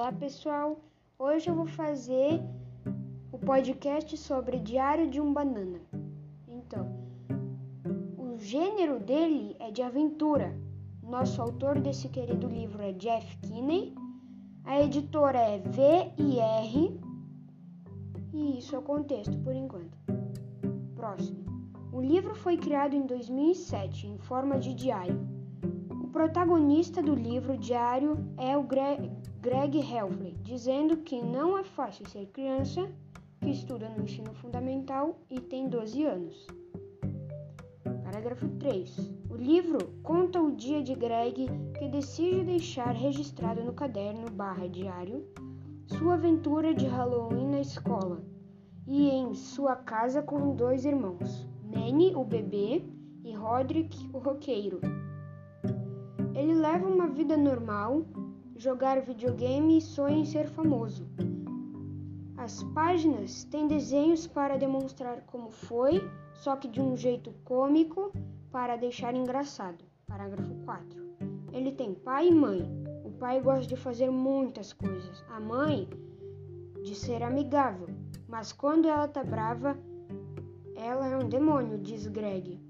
Olá pessoal, hoje eu vou fazer o podcast sobre Diário de um Banana. Então, o gênero dele é de aventura. Nosso autor desse querido livro é Jeff Kinney, a editora é VIR e isso é o contexto por enquanto. Próximo. O livro foi criado em 2007 em forma de diário. Protagonista do livro diário é o Greg, Greg Helfley, dizendo que não é fácil ser criança, que estuda no ensino fundamental e tem 12 anos. Parágrafo 3. O livro conta o dia de Greg que decide deixar registrado no caderno barra diário sua aventura de Halloween na escola e em sua casa com dois irmãos, Manny, o bebê, e Roderick, o roqueiro. Leva uma vida normal, jogar videogame e sonha em ser famoso. As páginas têm desenhos para demonstrar como foi, só que de um jeito cômico para deixar engraçado. Parágrafo 4. Ele tem pai e mãe. O pai gosta de fazer muitas coisas. A mãe de ser amigável, mas quando ela tá brava, ela é um demônio, diz Greg.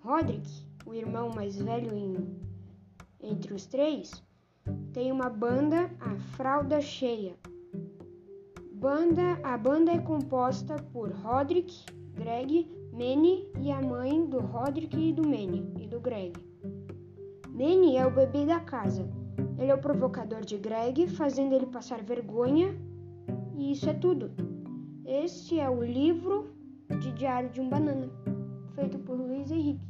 Roderick, o irmão mais velho em, entre os três, tem uma banda, a Fralda Cheia. Banda, a banda é composta por Roderick, Greg, Manny e a mãe do Roderick e do Manny e do Greg. Manny é o bebê da casa. Ele é o provocador de Greg, fazendo ele passar vergonha. E isso é tudo. Este é o livro de Diário de um Banana, feito por Luiz Henrique.